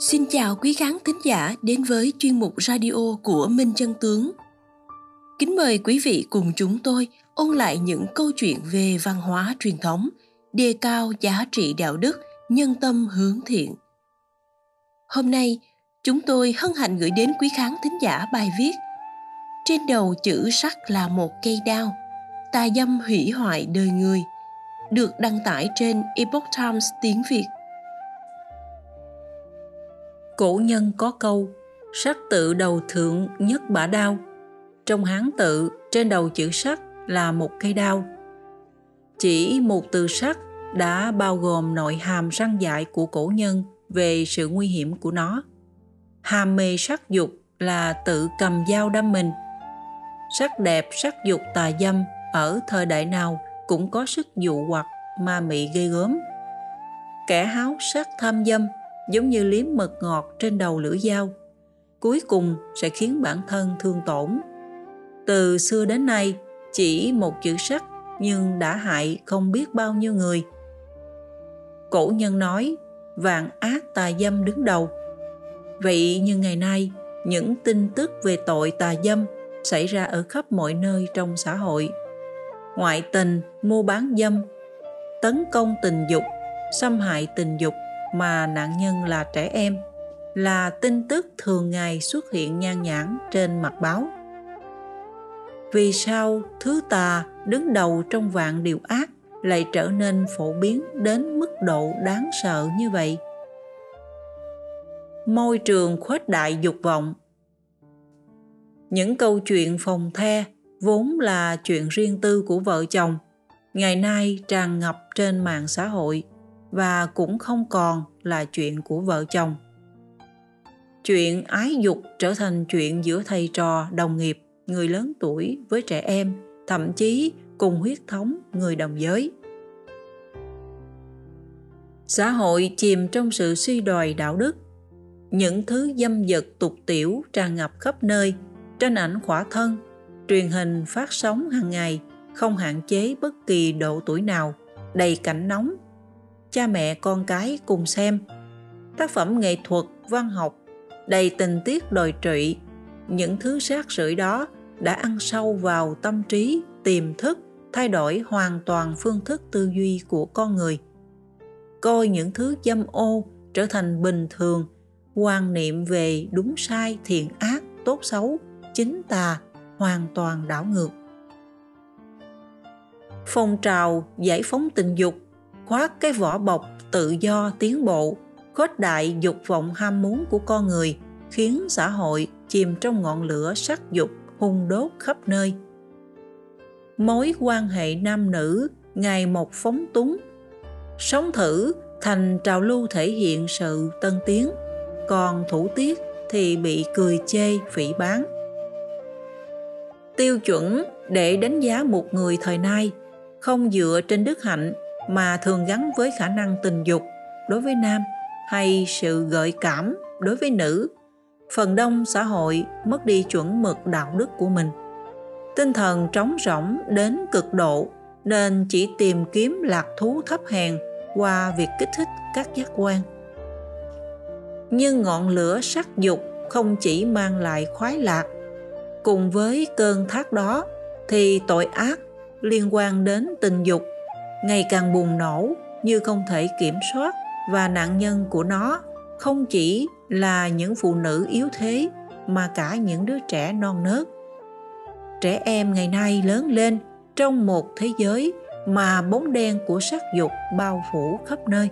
Xin chào quý khán thính giả đến với chuyên mục radio của Minh Chân Tướng. Kính mời quý vị cùng chúng tôi ôn lại những câu chuyện về văn hóa truyền thống, đề cao giá trị đạo đức, nhân tâm hướng thiện. Hôm nay, chúng tôi hân hạnh gửi đến quý khán thính giả bài viết Trên đầu chữ sắc là một cây đao, tà dâm hủy hoại đời người, được đăng tải trên Epoch Times tiếng Việt Cổ nhân có câu Sắc tự đầu thượng nhất bả đao Trong hán tự trên đầu chữ sắc là một cây đao Chỉ một từ sắc đã bao gồm nội hàm răng dại của cổ nhân về sự nguy hiểm của nó. Hàm mê sắc dục là tự cầm dao đâm mình. Sắc đẹp, sắc dục tà dâm ở thời đại nào cũng có sức dụ hoặc ma mị ghê gớm. Kẻ háo sắc tham dâm giống như liếm mật ngọt trên đầu lưỡi dao. Cuối cùng sẽ khiến bản thân thương tổn. Từ xưa đến nay, chỉ một chữ sắc nhưng đã hại không biết bao nhiêu người. Cổ nhân nói, vạn ác tà dâm đứng đầu. Vậy nhưng ngày nay, những tin tức về tội tà dâm xảy ra ở khắp mọi nơi trong xã hội. Ngoại tình, mua bán dâm, tấn công tình dục, xâm hại tình dục mà nạn nhân là trẻ em là tin tức thường ngày xuất hiện nhan nhản trên mặt báo. Vì sao thứ tà đứng đầu trong vạn điều ác lại trở nên phổ biến đến mức độ đáng sợ như vậy? Môi trường khuếch đại dục vọng Những câu chuyện phòng the vốn là chuyện riêng tư của vợ chồng, ngày nay tràn ngập trên mạng xã hội – và cũng không còn là chuyện của vợ chồng. Chuyện ái dục trở thành chuyện giữa thầy trò, đồng nghiệp, người lớn tuổi với trẻ em, thậm chí cùng huyết thống người đồng giới. Xã hội chìm trong sự suy đồi đạo đức. Những thứ dâm dật tục tiểu tràn ngập khắp nơi, trên ảnh khỏa thân, truyền hình phát sóng hàng ngày, không hạn chế bất kỳ độ tuổi nào, đầy cảnh nóng cha mẹ con cái cùng xem. Tác phẩm nghệ thuật, văn học đầy tình tiết đồi trụy. Những thứ rác rưởi đó đã ăn sâu vào tâm trí, tiềm thức, thay đổi hoàn toàn phương thức tư duy của con người. Coi những thứ dâm ô trở thành bình thường, quan niệm về đúng sai, thiện ác, tốt xấu, chính tà hoàn toàn đảo ngược. Phong trào giải phóng tình dục khoác cái vỏ bọc tự do tiến bộ, khuếch đại dục vọng ham muốn của con người, khiến xã hội chìm trong ngọn lửa sắc dục hung đốt khắp nơi. Mối quan hệ nam nữ ngày một phóng túng. Sống thử thành trào lưu thể hiện sự tân tiến, còn thủ tiết thì bị cười chê phỉ bán. Tiêu chuẩn để đánh giá một người thời nay không dựa trên đức hạnh mà thường gắn với khả năng tình dục đối với nam hay sự gợi cảm đối với nữ. Phần đông xã hội mất đi chuẩn mực đạo đức của mình. Tinh thần trống rỗng đến cực độ nên chỉ tìm kiếm lạc thú thấp hèn qua việc kích thích các giác quan. Nhưng ngọn lửa sắc dục không chỉ mang lại khoái lạc. Cùng với cơn thác đó thì tội ác liên quan đến tình dục ngày càng bùng nổ như không thể kiểm soát. Và nạn nhân của nó không chỉ là những phụ nữ yếu thế, mà cả những đứa trẻ non nớt. Trẻ em ngày nay lớn lên trong một thế giới mà bóng đen của sắc dục bao phủ khắp nơi.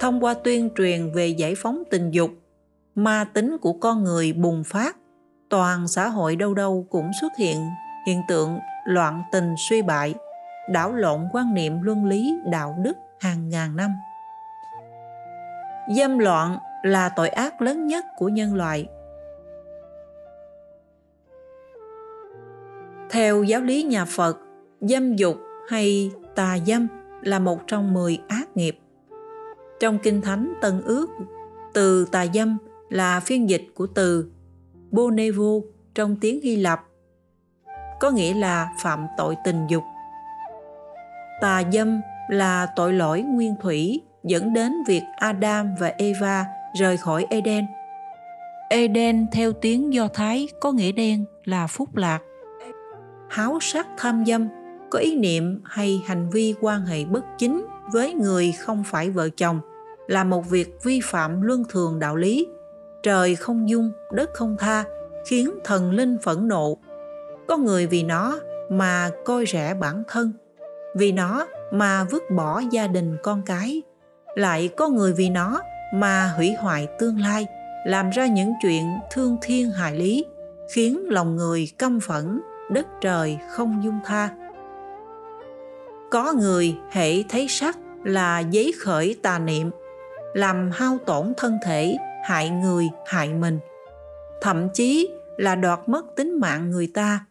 Thông qua tuyên truyền về giải phóng tình dục, ma tính của con người bùng phát, toàn xã hội đâu đâu cũng xuất hiện hiện tượng loạn tình suy bại đảo lộn quan niệm luân lý, đạo đức hàng ngàn năm. Dâm loạn là tội ác lớn nhất của nhân loại. Theo giáo lý nhà phật, dâm dục hay tà dâm là một trong mười ác nghiệp. Trong kinh thánh tân ước, từ tà dâm là phiên dịch của từ bonevo trong tiếng hy lạp, có nghĩa là phạm tội tình dục tà dâm là tội lỗi nguyên thủy dẫn đến việc Adam và Eva rời khỏi Eden. Eden theo tiếng Do Thái có nghĩa đen là phúc lạc. Háo sắc tham dâm có ý niệm hay hành vi quan hệ bất chính với người không phải vợ chồng là một việc vi phạm luân thường đạo lý trời không dung, đất không tha, khiến thần linh phẫn nộ có người vì nó mà coi rẻ bản thân vì nó mà vứt bỏ gia đình con cái. Lại có người vì nó mà hủy hoại tương lai, làm ra những chuyện thương thiên hại lý, khiến lòng người căm phẫn, đất trời không dung tha. Có người hệ thấy sắc là giấy khởi tà niệm, làm hao tổn thân thể, hại người, hại mình. Thậm chí là đoạt mất tính mạng người ta.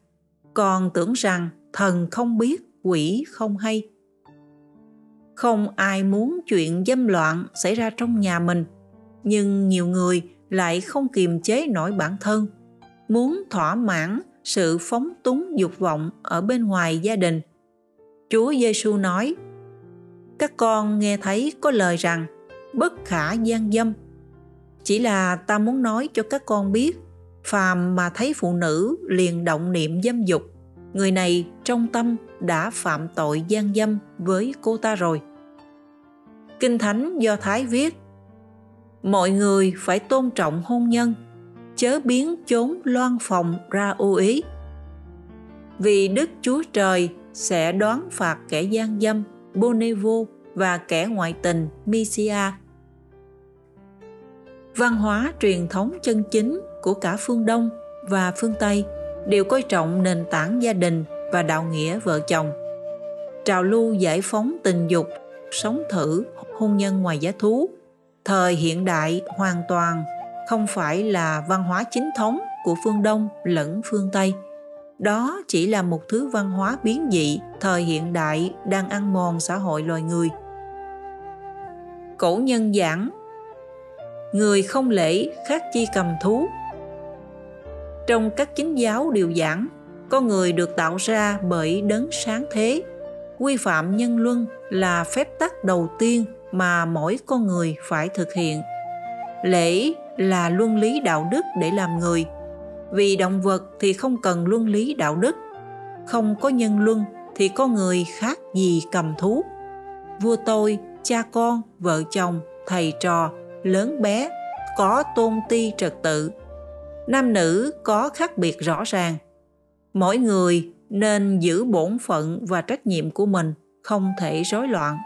Còn tưởng rằng thần không biết quỷ không hay. Không ai muốn chuyện dâm loạn xảy ra trong nhà mình, nhưng nhiều người lại không kiềm chế nổi bản thân, muốn thỏa mãn sự phóng túng dục vọng ở bên ngoài gia đình. Chúa giêsu nói, các con nghe thấy có lời rằng, bất khả gian dâm. Chỉ là ta muốn nói cho các con biết, phàm mà thấy phụ nữ liền động niệm dâm dục, người này trong tâm đã phạm tội gian dâm với cô ta rồi. Kinh thánh do thái viết, mọi người phải tôn trọng hôn nhân, chớ biến chốn loan phòng ra ô ý vì đức chúa trời sẽ đoán phạt kẻ gian dâm bonevo và kẻ ngoại tình misia. Văn hóa truyền thống chân chính của cả phương Đông và phương Tây đều coi trọng nền tảng gia đình và đạo nghĩa vợ chồng. Trào lưu giải phóng tình dục, sống thử, hôn nhân ngoài giá thú, thời hiện đại hoàn toàn không phải là văn hóa chính thống của phương Đông lẫn phương Tây. Đó chỉ là một thứ văn hóa biến dị thời hiện đại đang ăn mòn xã hội loài người. Cổ nhân giảng người không lễ khác chi cầm thú trong các chính giáo điều giảng con người được tạo ra bởi đấng sáng thế. Quy phạm nhân luân là phép tắc đầu tiên mà mỗi con người phải thực hiện. Lễ là luân lý đạo đức để làm người. Vì động vật thì không cần luân lý đạo đức. Không có nhân luân thì con người khác gì cầm thú. Vua tôi, cha con, vợ chồng, thầy trò, lớn bé có tôn ti trật tự. Nam nữ có khác biệt rõ ràng mỗi người nên giữ bổn phận và trách nhiệm của mình không thể rối loạn.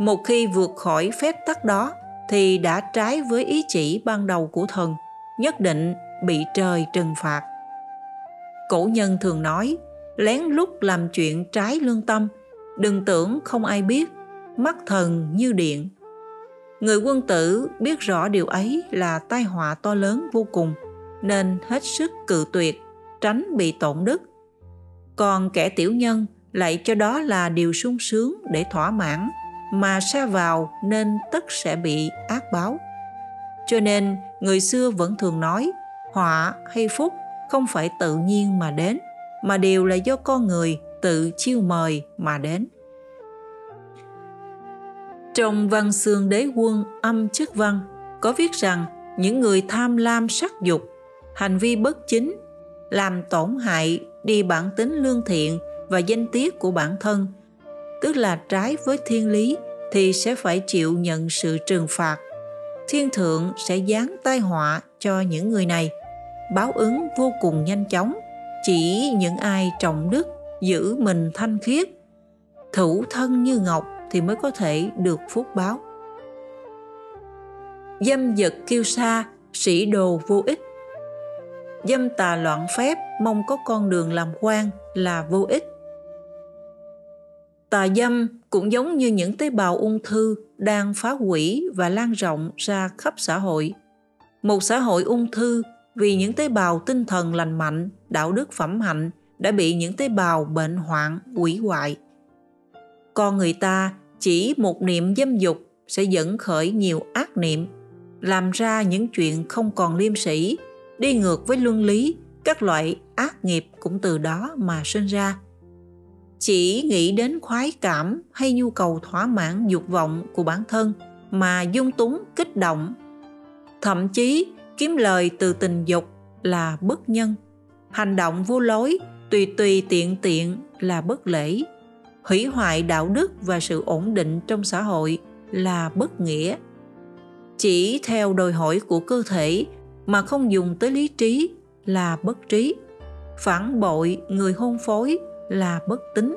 Một khi vượt khỏi phép tắc đó thì đã trái với ý chỉ ban đầu của thần nhất định bị trời trừng phạt. Cổ nhân thường nói lén lút làm chuyện trái lương tâm đừng tưởng không ai biết mắt thần như điện. Người quân tử biết rõ điều ấy là tai họa to lớn vô cùng, nên hết sức cự tuyệt, tránh bị tổn đức. Còn kẻ tiểu nhân lại cho đó là điều sung sướng để thỏa mãn, mà xa vào nên tất sẽ bị ác báo. Cho nên người xưa vẫn thường nói họa hay phúc không phải tự nhiên mà đến, mà đều là do con người tự chiêu mời mà đến. Trong văn xương đế quân âm chức văn có viết rằng những người tham lam sắc dục, hành vi bất chính, làm tổn hại đi bản tính lương thiện và danh tiết của bản thân, tức là trái với thiên lý thì sẽ phải chịu nhận sự trừng phạt. Thiên thượng sẽ giáng tai họa cho những người này, báo ứng vô cùng nhanh chóng, chỉ những ai trọng đức, giữ mình thanh khiết, thủ thân như ngọc thì mới có thể được phúc báo. Dâm dật kiêu sa, sĩ đồ vô ích. Dâm tà loạn phép mong có con đường làm quan là vô ích. Tà dâm cũng giống như những tế bào ung thư đang phá hủy và lan rộng ra khắp xã hội. Một xã hội ung thư vì những tế bào tinh thần lành mạnh, đạo đức phẩm hạnh đã bị những tế bào bệnh hoạn hủy hoại con người ta chỉ một niệm dâm dục sẽ dẫn khởi nhiều ác niệm làm ra những chuyện không còn liêm sĩ đi ngược với luân lý, các loại ác nghiệp cũng từ đó mà sinh ra. Chỉ nghĩ đến khoái cảm hay nhu cầu thỏa mãn dục vọng của bản thân mà dung túng, kích động. Thậm chí, kiếm lời từ tình dục là bất nhân. Hành động vô lối, tùy tùy tiện tiện là bất lễ. Hủy hoại đạo đức và sự ổn định trong xã hội là bất nghĩa. Chỉ theo đòi hỏi của cơ thể mà không dùng tới lý trí là bất trí. Phản bội người hôn phối là bất tín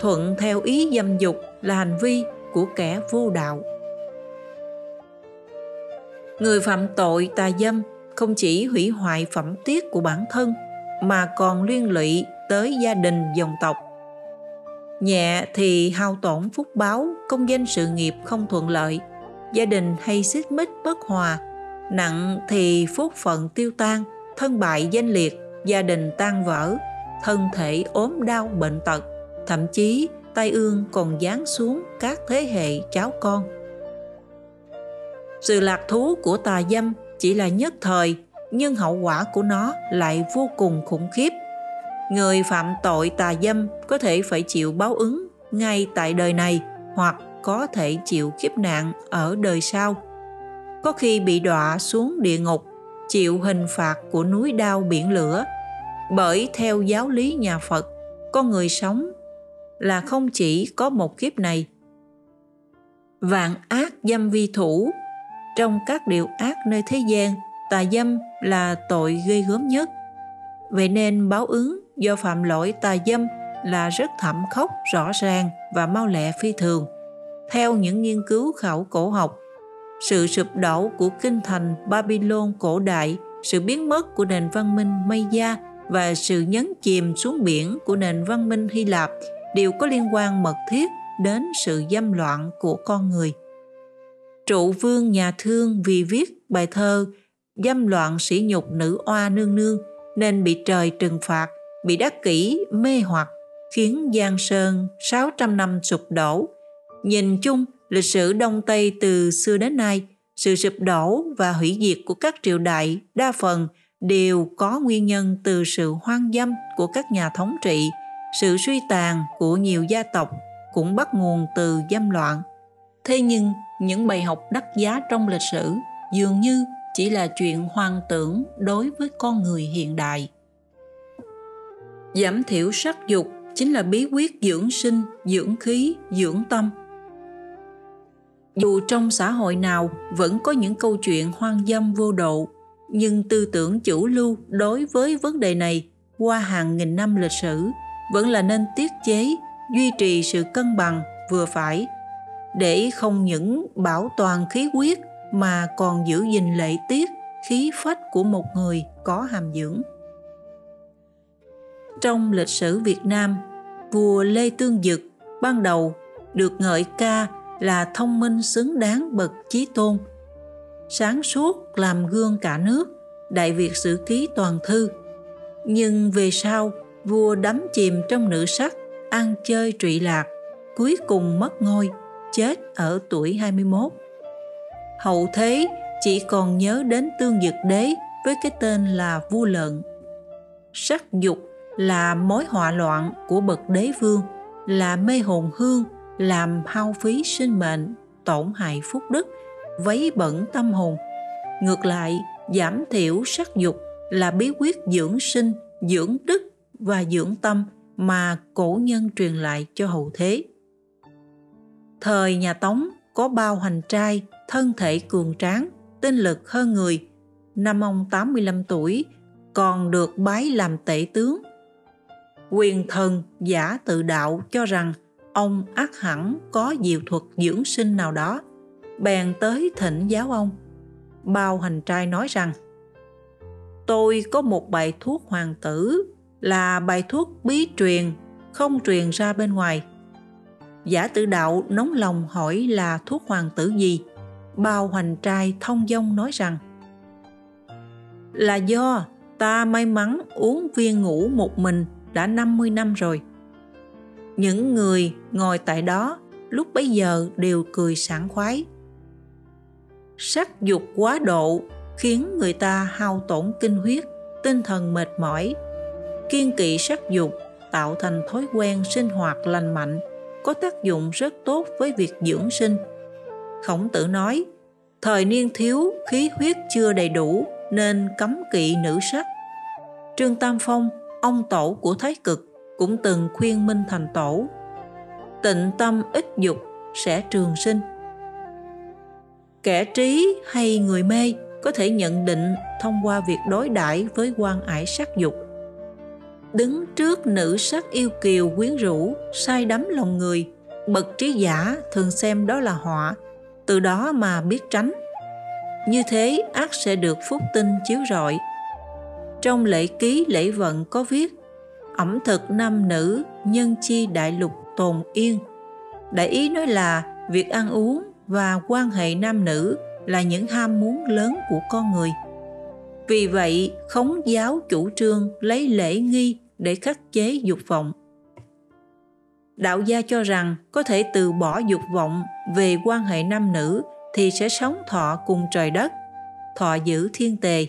thuận theo ý dâm dục là hành vi của kẻ vô đạo. Người phạm tội tà dâm không chỉ hủy hoại phẩm tiết của bản thân, mà còn liên lụy tới gia đình, dòng tộc. Nhẹ thì hao tổn phúc báo, công danh sự nghiệp không thuận lợi, gia đình hay xích mích bất hòa nặng thì phúc phận tiêu tan, thân bại danh liệt, gia đình tan vỡ, thân thể ốm đau bệnh tật, thậm chí tai ương còn giáng xuống các thế hệ cháu con. Sự lạc thú của tà dâm chỉ là nhất thời, nhưng hậu quả của nó lại vô cùng khủng khiếp. Người phạm tội tà dâm có thể phải chịu báo ứng ngay tại đời này hoặc có thể chịu kiếp nạn ở đời sau có khi bị đọa xuống địa ngục, chịu hình phạt của núi đao biển lửa. Bởi theo giáo lý nhà phật, con người sống là không chỉ có một kiếp này. Vạn ác dâm vi thủ, trong các điều ác nơi thế gian, tà dâm là tội gây gớm nhất. Vậy nên báo ứng do phạm lỗi tà dâm là rất thảm khốc, rõ ràng và mau lẹ phi thường. Theo những nghiên cứu khảo cổ học sự sụp đổ của kinh thành babylon cổ đại sự biến mất của nền văn minh maya và sự nhấn chìm xuống biển của nền văn minh hy lạp đều có liên quan mật thiết đến sự dâm loạn của con người trụ vương nhà thương vì viết bài thơ dâm loạn sỉ nhục nữ oa nương nương nên bị trời trừng phạt bị đắc kỷ mê hoặc khiến Giang Sơn 600 năm sụp đổ. Nhìn chung, lịch sử Đông Tây từ xưa đến nay, sự sụp đổ và hủy diệt của các triều đại đa phần đều có nguyên nhân từ sự hoang dâm của các nhà thống trị, sự suy tàn của nhiều gia tộc cũng bắt nguồn từ dâm loạn. Thế nhưng, những bài học đắt giá trong lịch sử dường như chỉ là chuyện hoang tưởng đối với con người hiện đại. Giảm thiểu sắc dục chính là bí quyết dưỡng sinh, dưỡng khí, dưỡng tâm. Dù trong xã hội nào vẫn có những câu chuyện hoang dâm vô độ, nhưng tư tưởng chủ lưu đối với vấn đề này qua hàng nghìn năm lịch sử vẫn là nên tiết chế, duy trì sự cân bằng vừa phải để không những bảo toàn khí huyết mà còn giữ gìn lệ tiết, khí phách của một người có hàm dưỡng. Trong lịch sử Việt Nam, vua Lê Tương Dực ban đầu được ngợi ca là thông minh xứng đáng bậc chí tôn, sáng suốt làm gương cả nước, Đại Việt Sử Ký Toàn Thư. Nhưng về sau, vua đắm chìm trong nữ sắc, ăn chơi trụy lạc, cuối cùng mất ngôi, chết ở tuổi 21. Hậu thế chỉ còn nhớ đến tương dực đế với cái tên là vua lợn. Sắc dục là mối họa loạn của bậc đế vương, là mê hồn hương, làm hao phí sinh mệnh, tổn hại phúc đức, vấy bẩn tâm hồn. Ngược lại, giảm thiểu sắc dục là bí quyết dưỡng sinh, dưỡng đức và dưỡng tâm mà cổ nhân truyền lại cho hậu thế. Thời nhà Tống có bao hành trai, thân thể cường tráng, tinh lực hơn người. Năm ông 85 tuổi, còn được bái làm tể tướng quyền thần giả tự đạo cho rằng ông ác hẳn có diệu thuật dưỡng sinh nào đó. Bèn tới thỉnh giáo ông. Bao hành trai nói rằng, tôi có một bài thuốc hoàng tử, là bài thuốc bí truyền, không truyền ra bên ngoài. Giả tử đạo nóng lòng hỏi là thuốc hoàng tử gì? Bao hoành trai thông dong nói rằng, là do ta may mắn uống viên ngủ một mình đã 50 năm rồi. Những người ngồi tại đó lúc bấy giờ đều cười sảng khoái. Sắc dục quá độ khiến người ta hao tổn kinh huyết, tinh thần mệt mỏi. Kiên kỵ sắc dục tạo thành thói quen sinh hoạt lành mạnh, có tác dụng rất tốt với việc dưỡng sinh. khổng tử nói thời niên thiếu khí huyết chưa đầy đủ nên cấm kỵ nữ sắc trương tam phong ông tổ của thái cực cũng từng khuyên minh thành tổ, tịnh tâm ít dục sẽ trường sinh. Kẻ trí hay người mê có thể nhận định thông qua việc đối đãi với quan ải sắc dục. Đứng trước nữ sắc yêu kiều quyến rũ, sai đắm lòng người, bậc trí giả thường xem đó là họa, từ đó mà biết tránh. Như thế ác sẽ được phúc tinh chiếu rọi. Trong lễ ký lễ vận có viết ẩm thực nam nữ, nhân chi đại lục tồn yên. Đại ý nói là việc ăn uống và quan hệ nam nữ là những ham muốn lớn của con người. Vì vậy, khống giáo chủ trương lấy lễ nghi để khắc chế dục vọng. Đạo gia cho rằng có thể từ bỏ dục vọng về quan hệ nam nữ thì sẽ sống thọ cùng trời đất, thọ giữ thiên tề.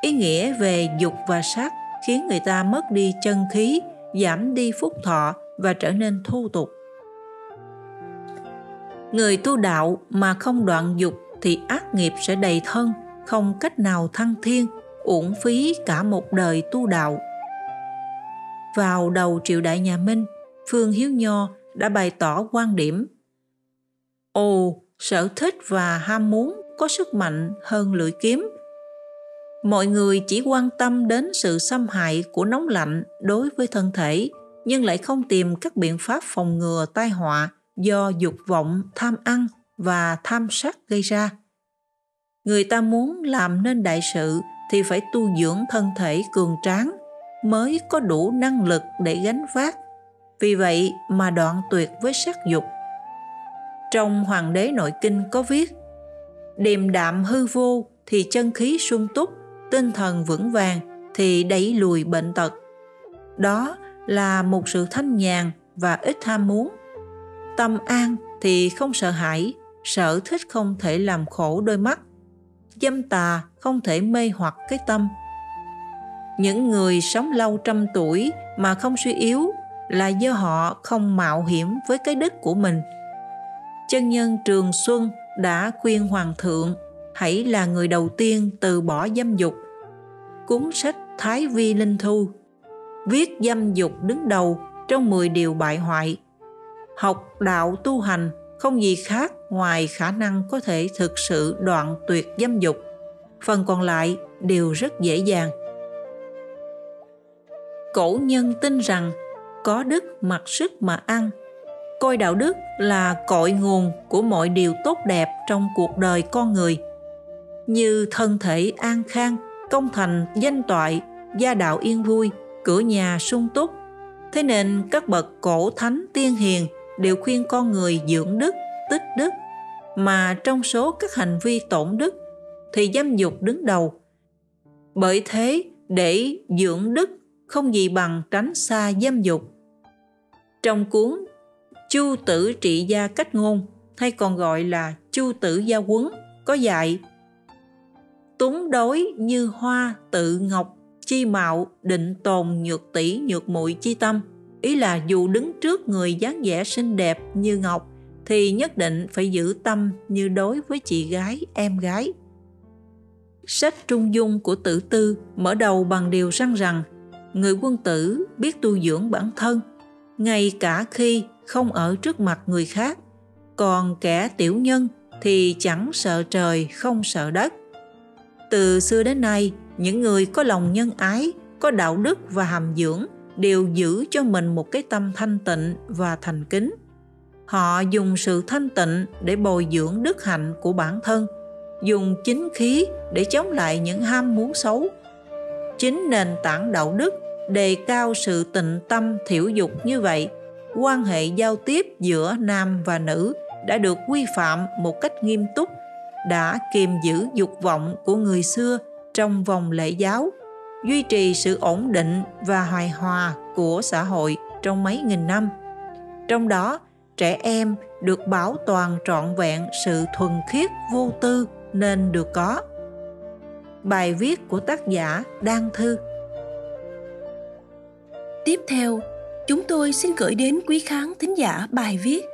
Ý nghĩa về dục và sắc khiến người ta mất đi chân khí giảm đi phúc thọ và trở nên thu tục người tu đạo mà không đoạn dục thì ác nghiệp sẽ đầy thân không cách nào thăng thiên uổng phí cả một đời tu đạo vào đầu triều đại nhà Minh, Phương Hiếu Nho đã bày tỏ quan điểm Ồ, sở thích và ham muốn có sức mạnh hơn lưỡi kiếm. Mọi người chỉ quan tâm đến sự xâm hại của nóng lạnh đối với thân thể, nhưng lại không tìm các biện pháp phòng ngừa tai họa do dục vọng, tham ăn và tham sắc gây ra. Người ta muốn làm nên đại sự thì phải tu dưỡng thân thể cường tráng mới có đủ năng lực để gánh vác. Vì vậy mà đoạn tuyệt với sắc dục. Trong Hoàng đế Nội Kinh có viết Điềm đạm hư vô thì chân khí sung túc, tinh thần vững vàng thì đẩy lùi bệnh tật. Đó là một sự thanh nhàn và ít ham muốn. Tâm an thì không sợ hãi, sở thích không thể làm khổ đôi mắt. Dâm tà không thể mê hoặc cái tâm những người sống lâu trăm tuổi mà không suy yếu là do họ không mạo hiểm với cái đức của mình. Chân nhân Trường Xuân đã khuyên Hoàng thượng hãy là người đầu tiên từ bỏ dâm dục. Cuốn sách Thái Vi Linh Thu viết dâm dục đứng đầu trong 10 điều bại hoại. Học đạo tu hành không gì khác ngoài khả năng có thể thực sự đoạn tuyệt dâm dục. Phần còn lại, đều rất dễ dàng cổ nhân tin rằng, có đức mặc sức mà ăn coi đạo đức là cội nguồn của mọi điều tốt đẹp trong cuộc đời con người như thân thể an khang, công thành, danh toại, gia đạo yên vui, cửa nhà sung túc. Thế nên các bậc cổ thánh tiên hiền đều khuyên con người dưỡng đức, tích đức. Mà trong số các hành vi tổn đức thì dâm dục đứng đầu. Bởi thế, để dưỡng đức không gì bằng tránh xa dâm dục. Trong cuốn Chu tử trị gia cách ngôn, hay còn gọi là Chu tử gia quấn có dạy Túng đối như hoa, tự ngọc, chi mạo, định tồn nhược tỷ, nhược muội chi tâm. Ý là dù đứng trước người dáng vẻ xinh đẹp như ngọc, thì nhất định phải giữ tâm như đối với chị gái, em gái. Sách trung dung của tử tư mở đầu bằng điều rằng rằng, người quân tử biết tu dưỡng bản thân, ngay cả khi không ở trước mặt người khác. Còn kẻ tiểu nhân thì chẳng sợ trời, không sợ đất từ xưa đến nay, những người có lòng nhân ái, có đạo đức và hàm dưỡng đều giữ cho mình một cái tâm thanh tịnh và thành kính. Họ dùng sự thanh tịnh để bồi dưỡng đức hạnh của bản thân, dùng chính khí để chống lại những ham muốn xấu. Chính nền tảng đạo đức đề cao sự tịnh tâm thiểu dục như vậy, quan hệ giao tiếp giữa nam và nữ đã được quy phạm một cách nghiêm túc đã kiềm giữ dục vọng của người xưa trong vòng lễ giáo duy trì sự ổn định và hài hòa của xã hội trong mấy nghìn năm. Trong đó trẻ em được bảo toàn trọn vẹn sự thuần khiết vô tư nên được có. Bài viết của tác giả đan thư. Tiếp theo, chúng tôi xin gửi đến quý khán thính giả bài viết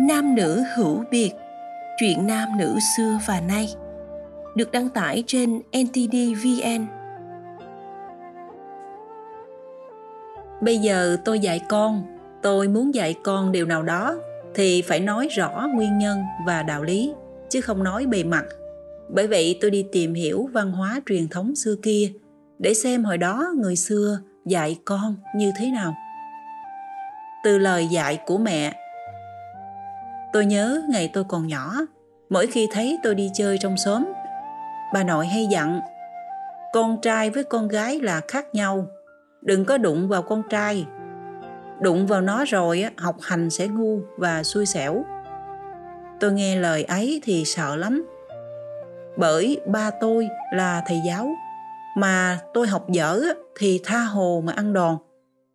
Nam nữ hữu biệt. Chuyện nam nữ xưa và nay được đăng tải trên NTD VN. Bây giờ tôi dạy con, tôi muốn dạy con điều nào đó thì phải nói rõ nguyên nhân và đạo lý, chứ không nói bề mặt. Bởi vậy tôi đi tìm hiểu văn hóa truyền thống xưa kia để xem hồi đó người xưa dạy con như thế nào. Từ lời dạy của mẹ Tôi nhớ ngày tôi còn nhỏ, mỗi khi thấy tôi đi chơi trong xóm, bà nội hay dặn, con trai với con gái là khác nhau, đừng có đụng vào con trai. Đụng vào nó rồi học hành sẽ ngu và xui xẻo. Tôi nghe lời ấy thì sợ lắm. Bởi ba tôi là thầy giáo, mà tôi học dở thì tha hồ mà ăn đòn.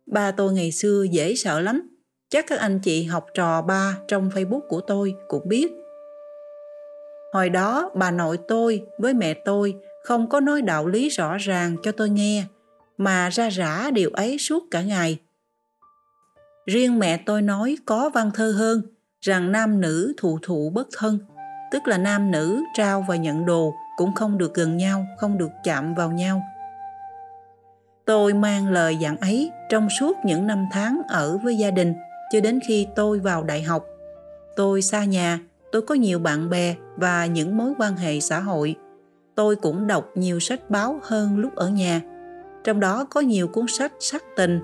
Ba tôi ngày xưa dễ sợ lắm Chắc các anh chị học trò ba trong Facebook của tôi cũng biết. Hồi đó bà nội tôi với mẹ tôi không có nói đạo lý rõ ràng cho tôi nghe, mà ra rã điều ấy suốt cả ngày. Riêng mẹ tôi nói có văn thơ hơn rằng nam nữ thụ thụ bất thân, tức là nam nữ trao và nhận đồ cũng không được gần nhau, không được chạm vào nhau. Tôi mang lời dặn ấy trong suốt những năm tháng ở với gia đình – cho đến khi tôi vào đại học. Tôi xa nhà, tôi có nhiều bạn bè và những mối quan hệ xã hội. Tôi cũng đọc nhiều sách báo hơn lúc ở nhà. Trong đó có nhiều cuốn sách sắc tình,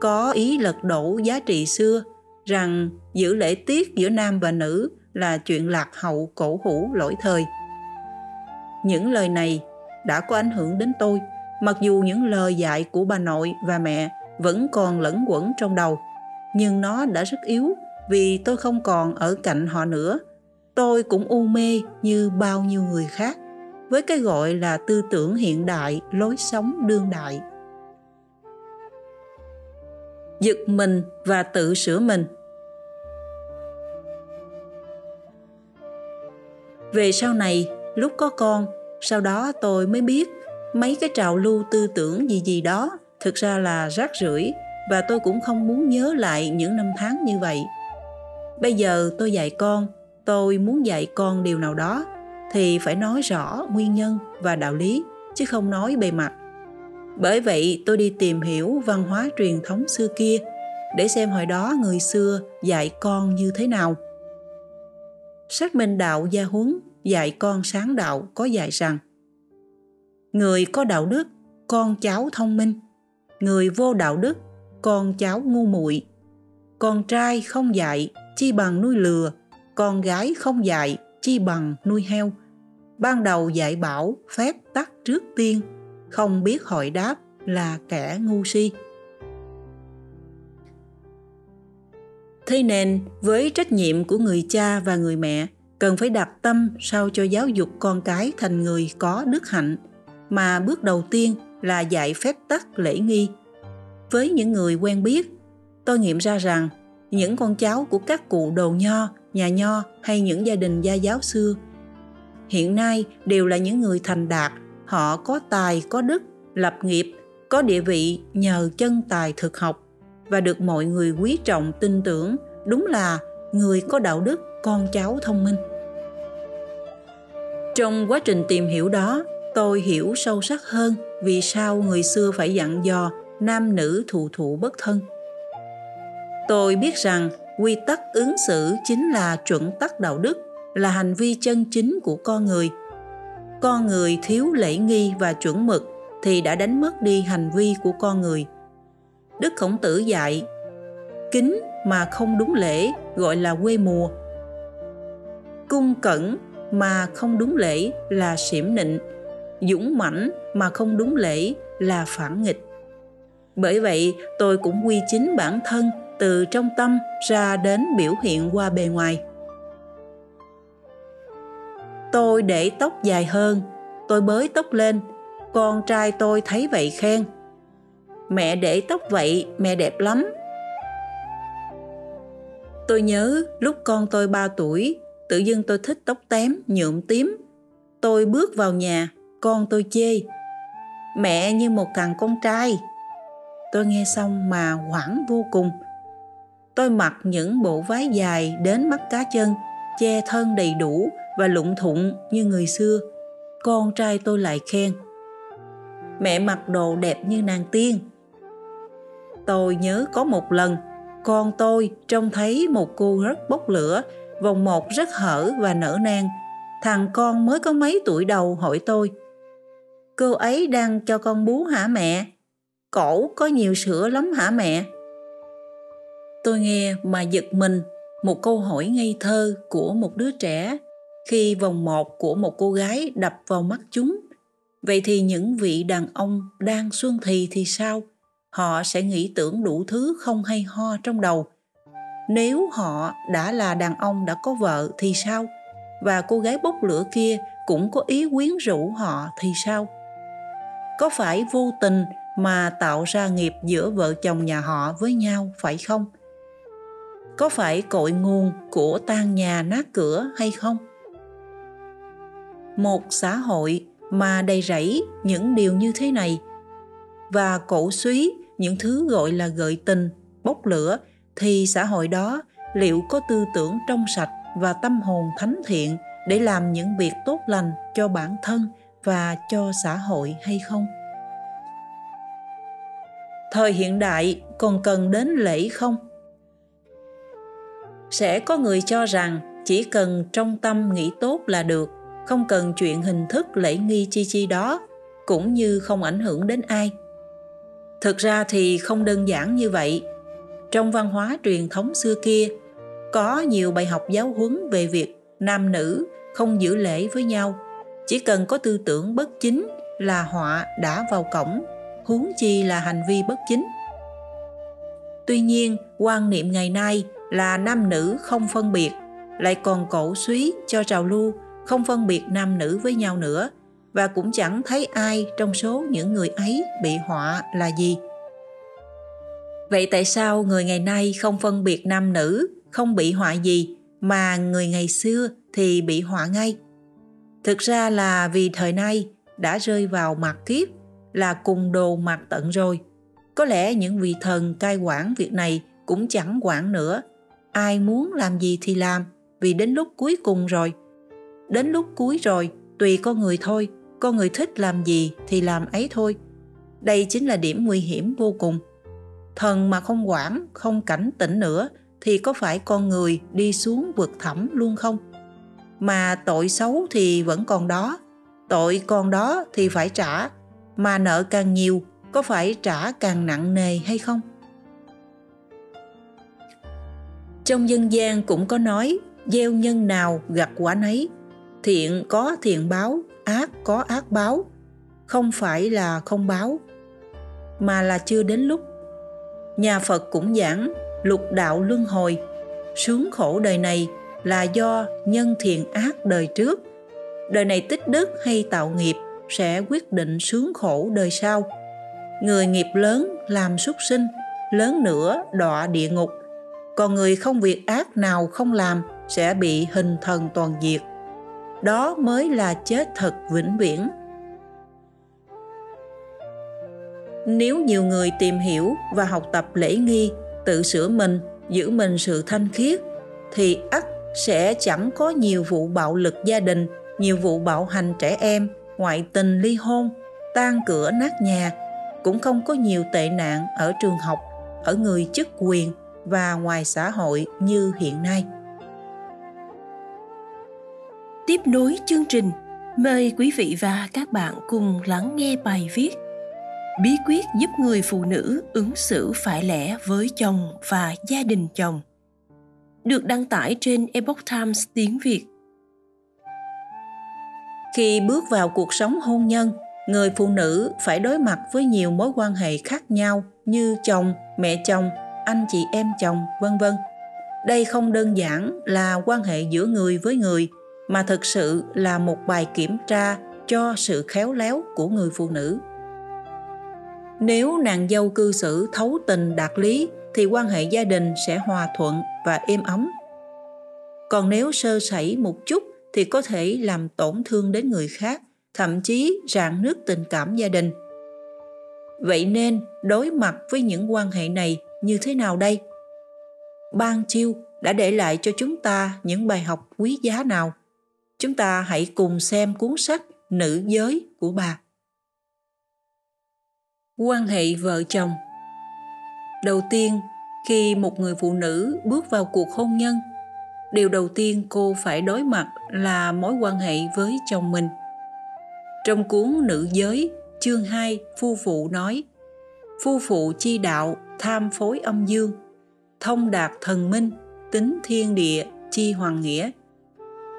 có ý lật đổ giá trị xưa rằng giữ lễ tiết giữa nam và nữ là chuyện lạc hậu cổ hủ lỗi thời. Những lời này đã có ảnh hưởng đến tôi, mặc dù những lời dạy của bà nội và mẹ vẫn còn lẫn quẩn trong đầu nhưng nó đã rất yếu vì tôi không còn ở cạnh họ nữa. Tôi cũng u mê như bao nhiêu người khác với cái gọi là tư tưởng hiện đại, lối sống đương đại. Giật mình và tự sửa mình Về sau này, lúc có con, sau đó tôi mới biết mấy cái trào lưu tư tưởng gì gì đó thực ra là rác rưởi và tôi cũng không muốn nhớ lại những năm tháng như vậy. Bây giờ tôi dạy con, tôi muốn dạy con điều nào đó thì phải nói rõ nguyên nhân và đạo lý chứ không nói bề mặt. Bởi vậy tôi đi tìm hiểu văn hóa truyền thống xưa kia để xem hồi đó người xưa dạy con như thế nào. Sách Minh Đạo Gia Huấn dạy con sáng đạo có dạy rằng Người có đạo đức, con cháu thông minh. Người vô đạo đức, con cháu ngu muội. Con trai không dạy, chi bằng nuôi lừa. Con gái không dạy, chi bằng nuôi heo. Ban đầu dạy bảo, phép tắc trước tiên. Không biết hỏi đáp là kẻ ngu si. Thế nên, với trách nhiệm của người cha và người mẹ, cần phải đặt tâm sao cho giáo dục con cái thành người có đức hạnh. Mà bước đầu tiên là dạy phép tắc lễ nghi với những người quen biết, tôi nghiệm ra rằng những con cháu của các cụ đồ nho, nhà nho hay những gia đình gia giáo xưa hiện nay đều là những người thành đạt, họ có tài, có đức, lập nghiệp, có địa vị nhờ chân tài thực học và được mọi người quý trọng tin tưởng đúng là người có đạo đức, con cháu thông minh. Trong quá trình tìm hiểu đó, tôi hiểu sâu sắc hơn vì sao người xưa phải dặn dò nam nữ thụ thụ bất thân. Tôi biết rằng quy tắc ứng xử chính là chuẩn tắc đạo đức, là hành vi chân chính của con người. Con người thiếu lễ nghi và chuẩn mực thì đã đánh mất đi hành vi của con người. Đức Khổng Tử dạy, kính mà không đúng lễ gọi là quê mùa. Cung cẩn mà không đúng lễ là xiểm nịnh, dũng mãnh mà không đúng lễ là phản nghịch. Bởi vậy, tôi cũng quy chính bản thân từ trong tâm ra đến biểu hiện qua bề ngoài. Tôi để tóc dài hơn, tôi bới tóc lên, con trai tôi thấy vậy khen. Mẹ để tóc vậy, mẹ đẹp lắm. Tôi nhớ lúc con tôi 3 tuổi, tự dưng tôi thích tóc tém, nhuộm tím. Tôi bước vào nhà, con tôi chê. Mẹ như một thằng con trai, tôi nghe xong mà hoảng vô cùng. Tôi mặc những bộ váy dài đến mắt cá chân, che thân đầy đủ và lụng thụng như người xưa. Con trai tôi lại khen, mẹ mặc đồ đẹp như nàng tiên. Tôi nhớ có một lần, con tôi trông thấy một cô rất bốc lửa, vòng một rất hở và nở nang. Thằng con mới có mấy tuổi đầu hỏi tôi, cô ấy đang cho con bú hả mẹ? Cổ có nhiều sữa lắm hả mẹ? Tôi nghe mà giật mình một câu hỏi ngây thơ của một đứa trẻ khi vòng một của một cô gái đập vào mắt chúng. Vậy thì những vị đàn ông đang xuân thì thì sao? Họ sẽ nghĩ tưởng đủ thứ không hay ho trong đầu. Nếu họ đã là đàn ông đã có vợ thì sao? Và cô gái bốc lửa kia cũng có ý quyến rũ họ thì sao? Có phải vô tình mà tạo ra nghiệp giữa vợ chồng nhà họ với nhau, phải không? Có phải cội nguồn của tan nhà nát cửa hay không? Một xã hội mà đầy rẫy những điều như thế này và cổ suý những thứ gọi là gợi tình, bốc lửa, thì xã hội đó liệu có tư tưởng trong sạch và tâm hồn thánh thiện để làm những việc tốt lành cho bản thân và cho xã hội hay không? Thời hiện đại còn cần đến lễ không? Sẽ có người cho rằng chỉ cần trong tâm nghĩ tốt là được, không cần chuyện hình thức lễ nghi chi chi đó, cũng như không ảnh hưởng đến ai. Thực ra thì không đơn giản như vậy. Trong văn hóa truyền thống xưa kia, có nhiều bài học giáo huấn về việc nam nữ không giữ lễ với nhau. Chỉ cần có tư tưởng bất chính là họa đã vào cổng huống chi là hành vi bất chính. Tuy nhiên, quan niệm ngày nay là nam nữ không phân biệt, lại còn cổ suý cho trào lưu không phân biệt nam nữ với nhau nữa, và cũng chẳng thấy ai trong số những người ấy bị họa là gì. Vậy tại sao người ngày nay không phân biệt nam nữ, không bị họa gì, mà người ngày xưa thì bị họa ngay? Thực ra là vì thời nay đã rơi vào mặt kiếp là cùng đồ mặt tận rồi. Có lẽ những vị thần cai quản việc này cũng chẳng quản nữa. Ai muốn làm gì thì làm, vì đến lúc cuối cùng rồi. Đến lúc cuối rồi, tùy con người thôi, con người thích làm gì thì làm ấy thôi. Đây chính là điểm nguy hiểm vô cùng. Thần mà không quản, không cảnh tỉnh nữa, thì có phải con người đi xuống vực thẳm luôn không? Mà tội xấu thì vẫn còn đó, tội còn đó thì phải trả mà nợ càng nhiều, có phải trả càng nặng nề hay không? Trong dân gian cũng có nói, gieo nhân nào gặt quả nấy, thiện có thiện báo, ác có ác báo, không phải là không báo, mà là chưa đến lúc. Nhà phật cũng giảng, lục đạo luân hồi, sướng khổ đời này là do nhân thiện ác đời trước. Đời này tích đức hay tạo nghiệp sẽ quyết định sướng khổ đời sau. Người nghiệp lớn làm súc sinh, lớn nữa đọa địa ngục. Còn người không việc ác nào không làm sẽ bị hình thần toàn diệt. Đó mới là chết thật vĩnh viễn. Nếu nhiều người tìm hiểu và học tập lễ nghi, tự sửa mình, giữ mình sự thanh khiết, thì ắt sẽ chẳng có nhiều vụ bạo lực gia đình, nhiều vụ bạo hành trẻ em ngoại tình ly hôn, tan cửa nát nhà, cũng không có nhiều tệ nạn ở trường học, ở người chức quyền và ngoài xã hội như hiện nay tiếp nối chương trình, mời quý vị và các bạn cùng lắng nghe bài viết bí quyết giúp người phụ nữ ứng xử phải lẽ với chồng và gia đình chồng, được đăng tải trên Epoch Times tiếng Việt. Khi bước vào cuộc sống hôn nhân, người phụ nữ phải đối mặt với nhiều mối quan hệ khác nhau như chồng, mẹ chồng, anh chị em chồng, vân vân. Đây không đơn giản là quan hệ giữa người với người mà thực sự là một bài kiểm tra cho sự khéo léo của người phụ nữ nếu nàng dâu cư xử thấu tình đạt lý thì quan hệ gia đình sẽ hòa thuận và êm ấm còn nếu sơ sẩy một chút thì có thể làm tổn thương đến người khác thậm chí rạn nứt tình cảm gia đình vậy nên đối mặt với những quan hệ này như thế nào đây ban chiêu đã để lại cho chúng ta những bài học quý giá nào? Chúng ta hãy cùng xem cuốn sách Nữ giới của bà. Quan hệ vợ chồng Đầu tiên, khi một người phụ nữ bước vào cuộc hôn nhân, điều đầu tiên cô phải đối mặt là mối quan hệ với chồng mình. Trong cuốn Nữ giới, chương 2, phu phụ nói Phu phụ chi đạo, tham phối âm dương, thông đạt thần minh, tính thiên địa, chi hoàng nghĩa,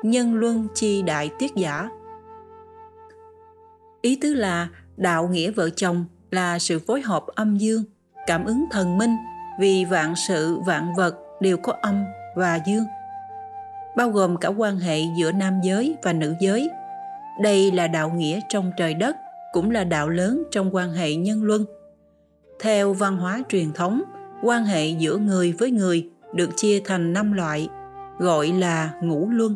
nhân luân chi đại tiết giả. Ý tứ là đạo nghĩa vợ chồng là sự phối hợp âm dương, cảm ứng thần minh vì vạn sự vạn vật đều có âm và dương bao gồm cả quan hệ giữa nam giới và nữ giới. Đây là đạo nghĩa trong trời đất, cũng là đạo lớn trong quan hệ nhân luân. Theo văn hóa truyền thống, quan hệ giữa người với người được chia thành năm loại, gọi là ngũ luân.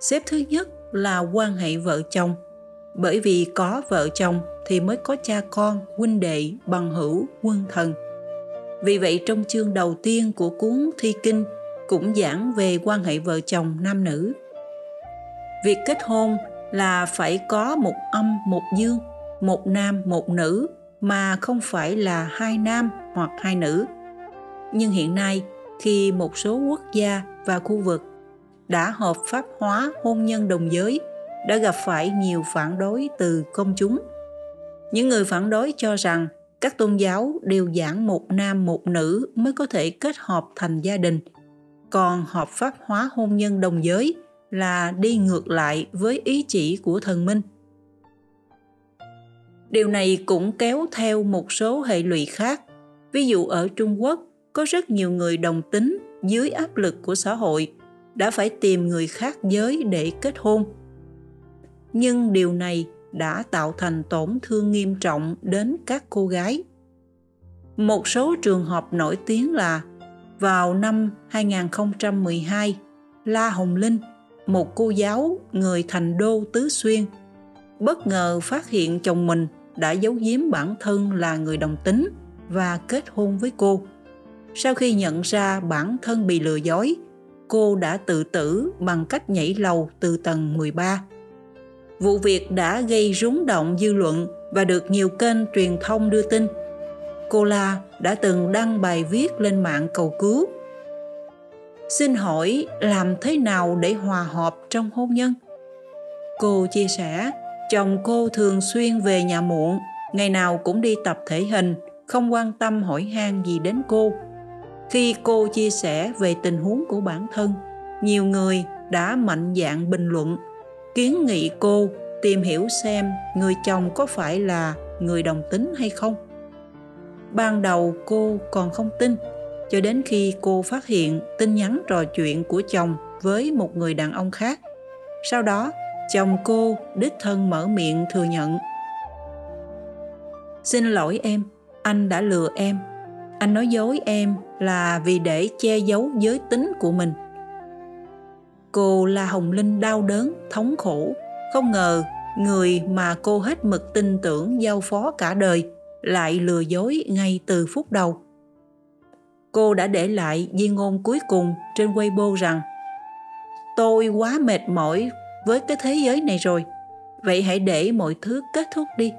Xếp thứ nhất là quan hệ vợ chồng. Bởi vì có vợ chồng thì mới có cha con, huynh đệ, bằng hữu, quân thần. Vì vậy trong chương đầu tiên của cuốn Thi Kinh cũng giảng về quan hệ vợ chồng nam nữ. Việc kết hôn là phải có một âm một dương, một nam một nữ mà không phải là hai nam hoặc hai nữ. Nhưng hiện nay, khi một số quốc gia và khu vực đã hợp pháp hóa hôn nhân đồng giới đã gặp phải nhiều phản đối từ công chúng. Những người phản đối cho rằng các tôn giáo đều giảng một nam một nữ mới có thể kết hợp thành gia đình còn hợp pháp hóa hôn nhân đồng giới là đi ngược lại với ý chỉ của thần minh. Điều này cũng kéo theo một số hệ lụy khác. Ví dụ ở trung quốc, có rất nhiều người đồng tính dưới áp lực của xã hội, đã phải tìm người khác giới để kết hôn. Nhưng điều này đã tạo thành tổn thương nghiêm trọng đến các cô gái. Một số trường hợp nổi tiếng là vào năm 2012, La Hồng Linh, một cô giáo người thành đô Tứ Xuyên, bất ngờ phát hiện chồng mình đã giấu giếm bản thân là người đồng tính và kết hôn với cô. Sau khi nhận ra bản thân bị lừa dối, cô đã tự tử bằng cách nhảy lầu từ tầng 13 vụ việc đã gây rúng động dư luận và được nhiều kênh truyền thông đưa tin. Cô La đã từng đăng bài viết lên mạng cầu cứu. Xin hỏi làm thế nào để hòa hợp trong hôn nhân? Cô chia sẻ, chồng cô thường xuyên về nhà muộn, ngày nào cũng đi tập thể hình, không quan tâm hỏi han gì đến cô. Khi cô chia sẻ về tình huống của bản thân, nhiều người đã mạnh dạn bình luận kiến nghị cô tìm hiểu xem người chồng có phải là người đồng tính hay không ban đầu cô còn không tin cho đến khi cô phát hiện tin nhắn trò chuyện của chồng với một người đàn ông khác. Sau đó chồng cô đích thân mở miệng thừa nhận. Xin lỗi em anh đã lừa em. Anh nói dối em là vì để che giấu giới tính của mình. Cô là Hồng Linh đau đớn, thống khổ. Không ngờ người mà cô hết mực tin tưởng giao phó cả đời lại lừa dối ngay từ phút đầu. Cô đã để lại di ngôn cuối cùng trên Weibo rằng Tôi quá mệt mỏi với cái thế giới này rồi, vậy hãy để mọi thứ kết thúc đi.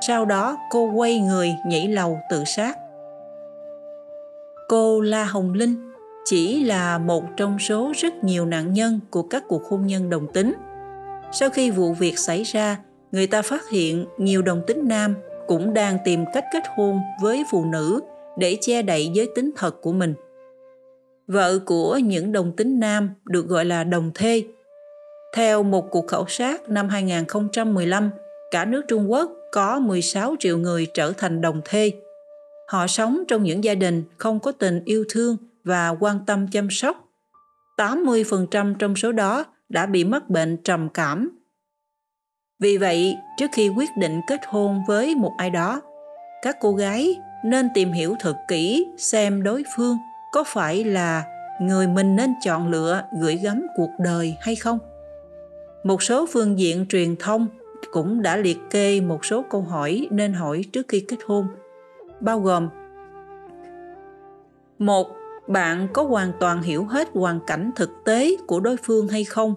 Sau đó cô quay người nhảy lầu tự sát. Cô La Hồng Linh chỉ là một trong số rất nhiều nạn nhân của các cuộc hôn nhân đồng tính. Sau khi vụ việc xảy ra, người ta phát hiện nhiều đồng tính nam cũng đang tìm cách kết hôn với phụ nữ để che đậy giới tính thật của mình. Vợ của những đồng tính nam được gọi là đồng thê. Theo một cuộc khảo sát năm 2015, cả nước Trung Quốc có 16 triệu người trở thành đồng thê. Họ sống trong những gia đình không có tình yêu thương và quan tâm chăm sóc. 80% trong số đó đã bị mắc bệnh trầm cảm. Vì vậy, trước khi quyết định kết hôn với một ai đó, các cô gái nên tìm hiểu thật kỹ xem đối phương có phải là người mình nên chọn lựa gửi gắm cuộc đời hay không. Một số phương diện truyền thông cũng đã liệt kê một số câu hỏi nên hỏi trước khi kết hôn, bao gồm một bạn có hoàn toàn hiểu hết hoàn cảnh thực tế của đối phương hay không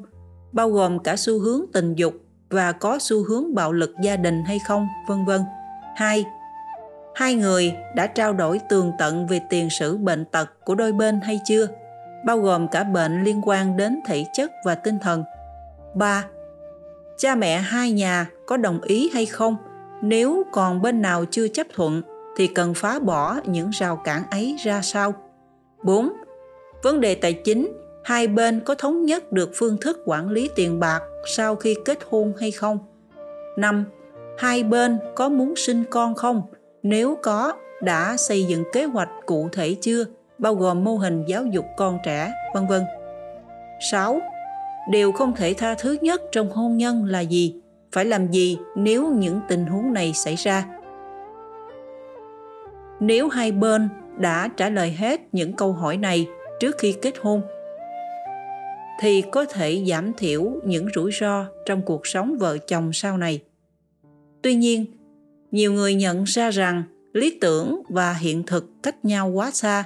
bao gồm cả xu hướng tình dục và có xu hướng bạo lực gia đình hay không vân vân hai hai người đã trao đổi tường tận về tiền sử bệnh tật của đôi bên hay chưa bao gồm cả bệnh liên quan đến thể chất và tinh thần 3. Cha mẹ hai nhà có đồng ý hay không? Nếu còn bên nào chưa chấp thuận thì cần phá bỏ những rào cản ấy ra sao? 4. Vấn đề tài chính, hai bên có thống nhất được phương thức quản lý tiền bạc sau khi kết hôn hay không? 5. Hai bên có muốn sinh con không? Nếu có, đã xây dựng kế hoạch cụ thể chưa, bao gồm mô hình giáo dục con trẻ, vân vân. 6. Điều không thể tha thứ nhất trong hôn nhân là gì? Phải làm gì nếu những tình huống này xảy ra? Nếu hai bên đã trả lời hết những câu hỏi này trước khi kết hôn thì có thể giảm thiểu những rủi ro trong cuộc sống vợ chồng sau này. Tuy nhiên, nhiều người nhận ra rằng lý tưởng và hiện thực cách nhau quá xa.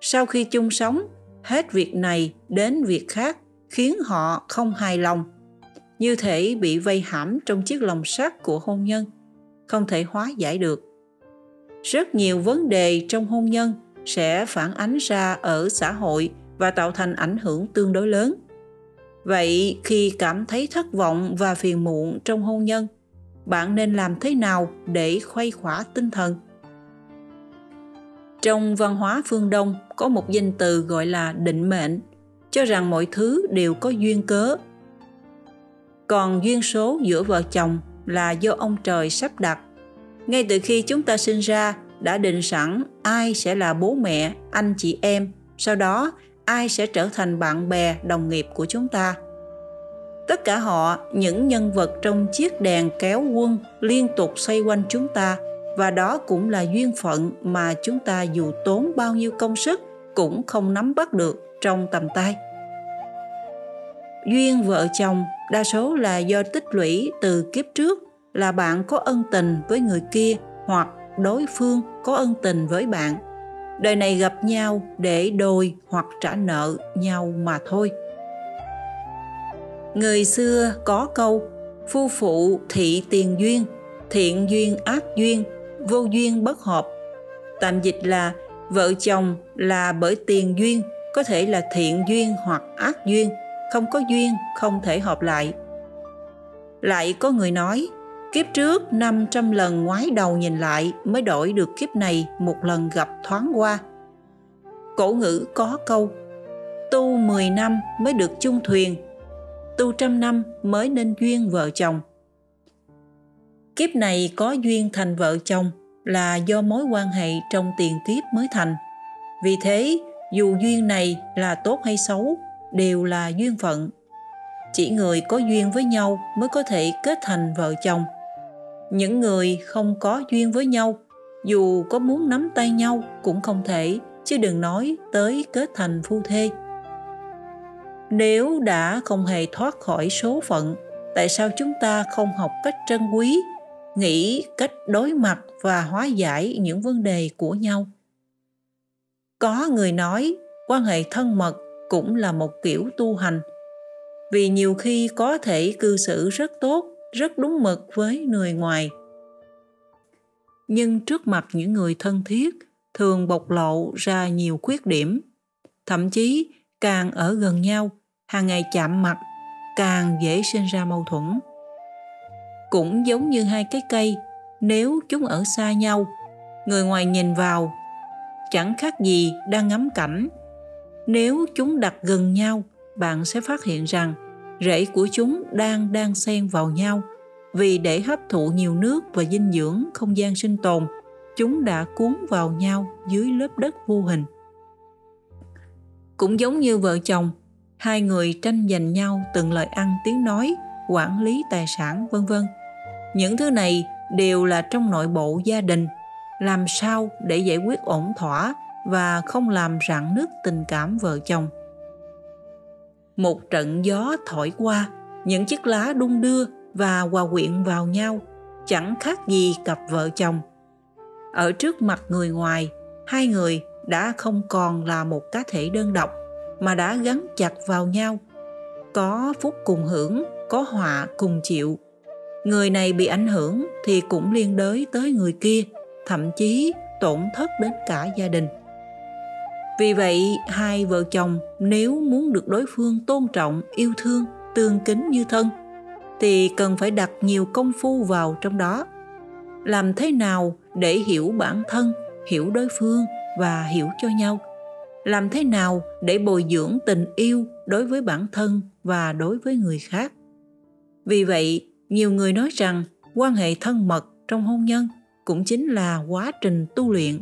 Sau khi chung sống, hết việc này đến việc khác khiến họ không hài lòng, như thể bị vây hãm trong chiếc lồng sắt của hôn nhân, không thể hóa giải được. Rất nhiều vấn đề trong hôn nhân sẽ phản ánh ra ở xã hội và tạo thành ảnh hưởng tương đối lớn. Vậy khi cảm thấy thất vọng và phiền muộn trong hôn nhân, bạn nên làm thế nào để khuây khỏa tinh thần? Trong văn hóa phương đông có một danh từ gọi là định mệnh cho rằng mọi thứ đều có duyên cớ. Còn duyên số giữa vợ chồng là do ông trời sắp đặt. Ngay từ khi chúng ta sinh ra đã định sẵn ai sẽ là bố mẹ anh chị em sau đó ai sẽ trở thành bạn bè, đồng nghiệp của chúng ta. Tất cả họ, những nhân vật trong chiếc đèn kéo quân liên tục xoay quanh chúng ta, và đó cũng là duyên phận mà chúng ta dù tốn bao nhiêu công sức cũng không nắm bắt được trong tầm tay. Duyên vợ chồng, đa số là do tích lũy từ kiếp trước, là bạn có ân tình với người kia hoặc đối phương có ân tình với bạn đời này gặp nhau để đôi hoặc trả nợ nhau mà thôi. Người xưa có câu, phu phụ thị tiền duyên, thiện duyên ác duyên, vô duyên bất hợp. Tạm dịch là, vợ chồng là bởi tiền duyên, có thể là thiện duyên hoặc ác duyên, không có duyên, không thể hợp lại. Lại có người nói kiếp trước 500 lần ngoái đầu nhìn lại mới đổi được kiếp này một lần gặp thoáng qua. Cổ ngữ có câu, tu 10 năm mới được chung thuyền, tu trăm năm mới nên duyên vợ chồng. Kiếp này có duyên thành vợ chồng là do mối quan hệ trong tiền kiếp mới thành. Vì thế, dù duyên này là tốt hay xấu, đều là duyên phận. Chỉ người có duyên với nhau mới có thể kết thành vợ chồng những người không có duyên với nhau, dù có muốn nắm tay nhau cũng không thể, chứ đừng nói tới kết thành phu thê. Nếu đã không hề thoát khỏi số phận, tại sao chúng ta không học cách trân quý, nghĩ cách đối mặt và hóa giải những vấn đề của nhau? Có người nói, quan hệ thân mật cũng là một kiểu tu hành. Vì nhiều khi có thể cư xử rất tốt rất đúng mực với người ngoài. Nhưng trước mặt những người thân thiết, thường bộc lộ ra nhiều khuyết điểm. Thậm chí, càng ở gần nhau, hàng ngày chạm mặt, càng dễ sinh ra mâu thuẫn. Cũng giống như hai cái cây, nếu chúng ở xa nhau, người ngoài nhìn vào, chẳng khác gì đang ngắm cảnh. Nếu chúng đặt gần nhau, bạn sẽ phát hiện rằng rễ của chúng đang đang xen vào nhau. Vì để hấp thụ nhiều nước và dinh dưỡng không gian sinh tồn, chúng đã cuốn vào nhau dưới lớp đất vô hình. Cũng giống như vợ chồng, hai người tranh giành nhau từng lời ăn, tiếng nói, quản lý tài sản, vân vân. Những thứ này đều là trong nội bộ gia đình. Làm sao để giải quyết ổn thỏa và không làm rạn nứt tình cảm vợ chồng? Một trận gió thổi qua, những chiếc lá đung đưa và hòa quyện vào nhau, chẳng khác gì cặp vợ chồng. Ở trước mặt người ngoài, hai người đã không còn là một cá thể đơn độc, mà đã gắn chặt vào nhau. Có phúc cùng hưởng, có họa cùng chịu. Người này bị ảnh hưởng thì cũng liên đới tới người kia, thậm chí tổn thất đến cả gia đình vì vậy, hai vợ chồng nếu muốn được đối phương tôn trọng, yêu thương, tương kính như thân, thì cần phải đặt nhiều công phu vào trong đó. Làm thế nào để hiểu bản thân, hiểu đối phương và hiểu cho nhau? Làm thế nào để bồi dưỡng tình yêu đối với bản thân và đối với người khác? Vì vậy, nhiều người nói rằng quan hệ thân mật trong hôn nhân cũng chính là quá trình tu luyện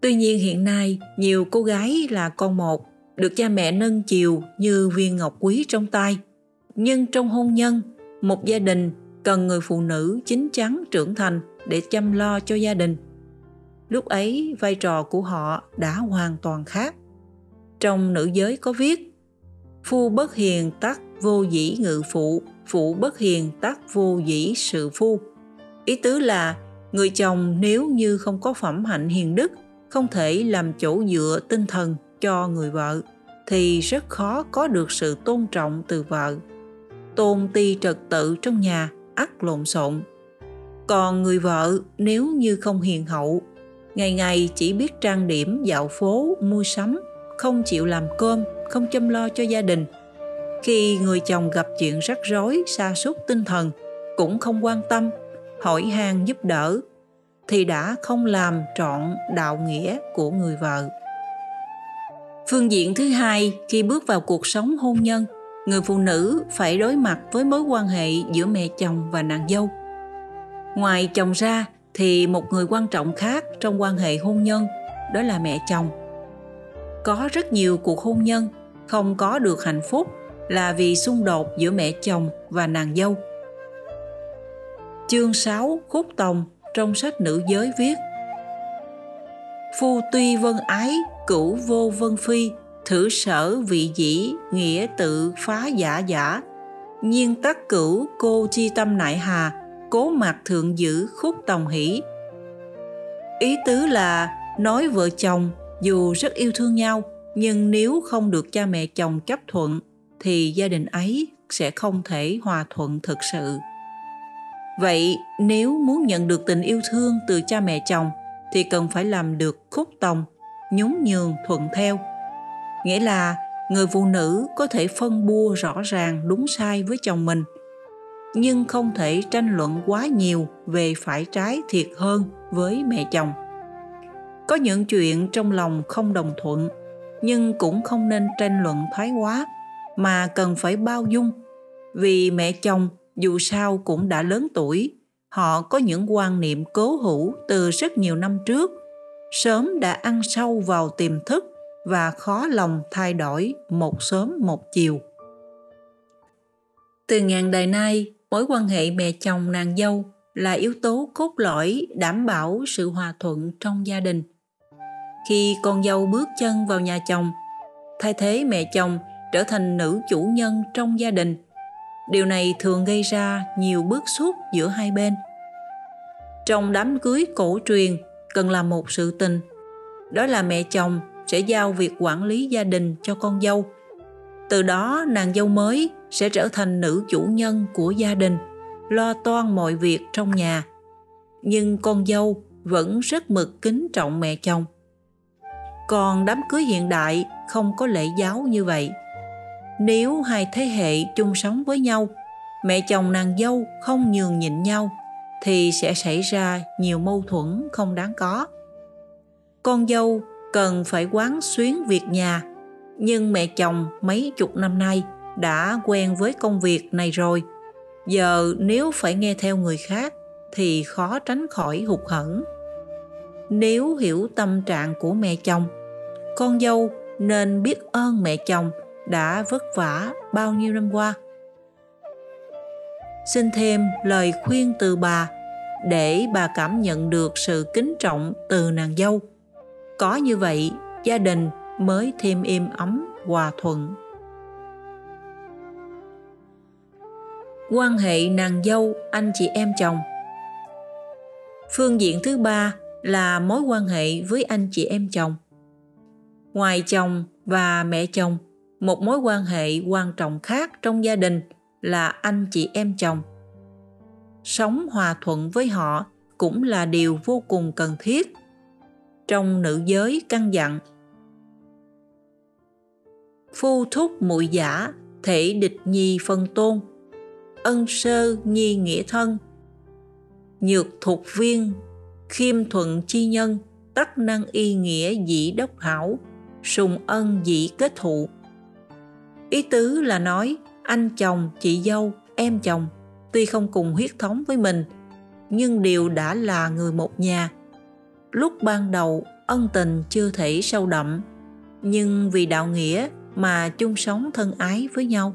tuy nhiên hiện nay, nhiều cô gái là con một, được cha mẹ nâng chiều như viên ngọc quý trong tay. Nhưng trong hôn nhân, một gia đình cần người phụ nữ chín chắn trưởng thành để chăm lo cho gia đình. Lúc ấy, vai trò của họ đã hoàn toàn khác. Trong nữ giới có viết, phu bất hiền tắc vô dĩ ngự phụ phụ bất hiền tắc vô dĩ sự phu. Ý tứ là, người chồng nếu như không có phẩm hạnh hiền đức không thể làm chỗ dựa tinh thần cho người vợ, thì rất khó có được sự tôn trọng từ vợ. Tôn ti trật tự trong nhà, ắt lộn xộn. Còn người vợ nếu như không hiền hậu, ngày ngày chỉ biết trang điểm, dạo phố, mua sắm, không chịu làm cơm, không chăm lo cho gia đình. Khi người chồng gặp chuyện rắc rối, sa sút tinh thần, cũng không quan tâm, hỏi han giúp đỡ thì đã không làm trọn đạo nghĩa của người vợ. Phương diện thứ hai, khi bước vào cuộc sống hôn nhân, người phụ nữ phải đối mặt với mối quan hệ giữa mẹ chồng và nàng dâu. Ngoài chồng ra, thì một người quan trọng khác trong quan hệ hôn nhân, đó là mẹ chồng. Có rất nhiều cuộc hôn nhân, không có được hạnh phúc là vì xung đột giữa mẹ chồng và nàng dâu. Chương 6 khúc tòng trong sách nữ giới viết Phu tuy vân ái, cửu vô vân phi, thử sở vị dĩ, nghĩa tự phá giả giả. Nhiên tắc cửu cô chi tâm nại hà, cố mặt thượng giữ khúc tòng hỷ. Ý tứ là nói vợ chồng dù rất yêu thương nhau, nhưng nếu không được cha mẹ chồng chấp thuận, thì gia đình ấy sẽ không thể hòa thuận thực sự. Vậy nếu muốn nhận được tình yêu thương từ cha mẹ chồng thì cần phải làm được khúc tòng, nhún nhường thuận theo. Nghĩa là người phụ nữ có thể phân bua rõ ràng đúng sai với chồng mình, nhưng không thể tranh luận quá nhiều về phải trái thiệt hơn với mẹ chồng. Có những chuyện trong lòng không đồng thuận, nhưng cũng không nên tranh luận thái quá, mà cần phải bao dung, vì mẹ chồng dù sao cũng đã lớn tuổi, họ có những quan niệm cố hữu từ rất nhiều năm trước. Sớm đã ăn sâu vào tiềm thức và khó lòng thay đổi một sớm một chiều. Từ ngàn đời nay, mối quan hệ mẹ chồng nàng dâu là yếu tố cốt lõi đảm bảo sự hòa thuận trong gia đình. Khi con dâu bước chân vào nhà chồng, thay thế mẹ chồng trở thành nữ chủ nhân trong gia đình điều này thường gây ra nhiều bước xúc giữa hai bên. Trong đám cưới cổ truyền, cần làm một sự tình, đó là mẹ chồng sẽ giao việc quản lý gia đình cho con dâu. Từ đó, nàng dâu mới sẽ trở thành nữ chủ nhân của gia đình, lo toan mọi việc trong nhà. Nhưng con dâu vẫn rất mực kính trọng mẹ chồng. Còn đám cưới hiện đại không có lễ giáo như vậy nếu hai thế hệ chung sống với nhau, mẹ chồng nàng dâu không nhường nhịn nhau, thì sẽ xảy ra nhiều mâu thuẫn không đáng có. Con dâu cần phải quán xuyến việc nhà, nhưng mẹ chồng mấy chục năm nay đã quen với công việc này rồi. Giờ nếu phải nghe theo người khác thì khó tránh khỏi hụt hẫng. Nếu hiểu tâm trạng của mẹ chồng, con dâu nên biết ơn mẹ chồng đã vất vả bao nhiêu năm qua. Xin thêm lời khuyên từ bà để bà cảm nhận được sự kính trọng từ nàng dâu. Có như vậy, gia đình mới thêm êm ấm, hòa thuận. Quan hệ nàng dâu, anh chị em chồng. Phương diện thứ ba là mối quan hệ với anh chị em chồng. Ngoài chồng và mẹ chồng một mối quan hệ quan trọng khác trong gia đình là anh chị em chồng. Sống hòa thuận với họ cũng là điều vô cùng cần thiết trong nữ giới căn dặn. Phu thúc muội giả, thể địch nhi phân tôn, ân sơ nhi nghĩa thân, nhược thuộc viên, khiêm thuận chi nhân tất năng y nghĩa dĩ đốc hảo, sùng ân dĩ kết thụ ý tứ là nói, anh chồng, chị dâu, em chồng, tuy không cùng huyết thống với mình, nhưng đều đã là người một nhà. Lúc ban đầu, ân tình chưa thể sâu đậm, nhưng vì đạo nghĩa mà chung sống thân ái với nhau.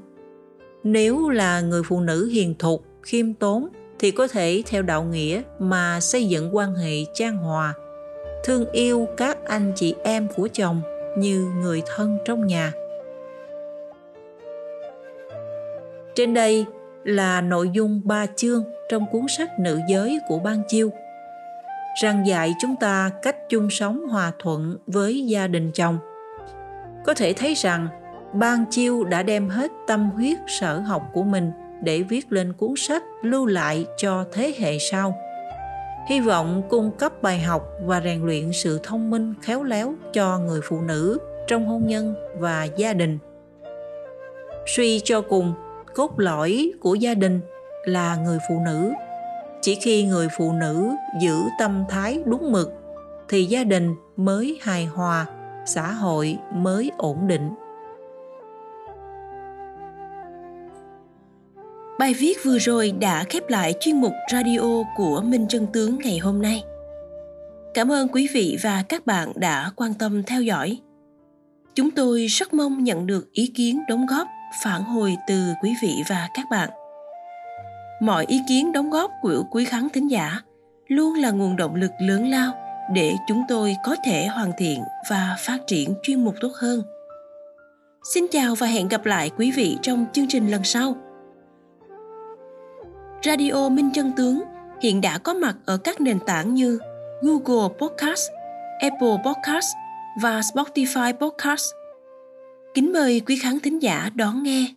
Nếu là người phụ nữ hiền thục, khiêm tốn thì có thể theo đạo nghĩa mà xây dựng quan hệ trang hòa. Thương yêu các anh chị em của chồng như người thân trong nhà. Trên đây là nội dung ba chương trong cuốn sách nữ giới của ban chiêu. Rằng dạy chúng ta cách chung sống hòa thuận với gia đình chồng. Có thể thấy rằng, ban chiêu đã đem hết tâm huyết, sở học của mình để viết lên cuốn sách lưu lại cho thế hệ sau. Hy vọng cung cấp bài học và rèn luyện sự thông minh, khéo léo cho người phụ nữ trong hôn nhân và gia đình. Suy cho cùng cốt lõi của gia đình là người phụ nữ chỉ khi người phụ nữ giữ tâm thái đúng mực thì gia đình mới hài hòa xã hội mới ổn định Bài viết vừa rồi đã khép lại chuyên mục radio của Minh Chân Tướng ngày hôm nay. Cảm ơn quý vị và các bạn đã quan tâm theo dõi. Chúng tôi rất mong nhận được ý kiến đóng góp, phản hồi từ quý vị và các bạn. Mọi ý kiến đóng góp của quý khán thính giả luôn là nguồn động lực lớn lao để chúng tôi có thể hoàn thiện và phát triển chuyên mục tốt hơn. Xin chào và hẹn gặp lại quý vị trong chương trình lần sau. Radio Minh Chân Tướng hiện đã có mặt ở các nền tảng như Google Podcast, Apple Podcast và Spotify Podcast. Kính mời quý khán thính giả đón nghe.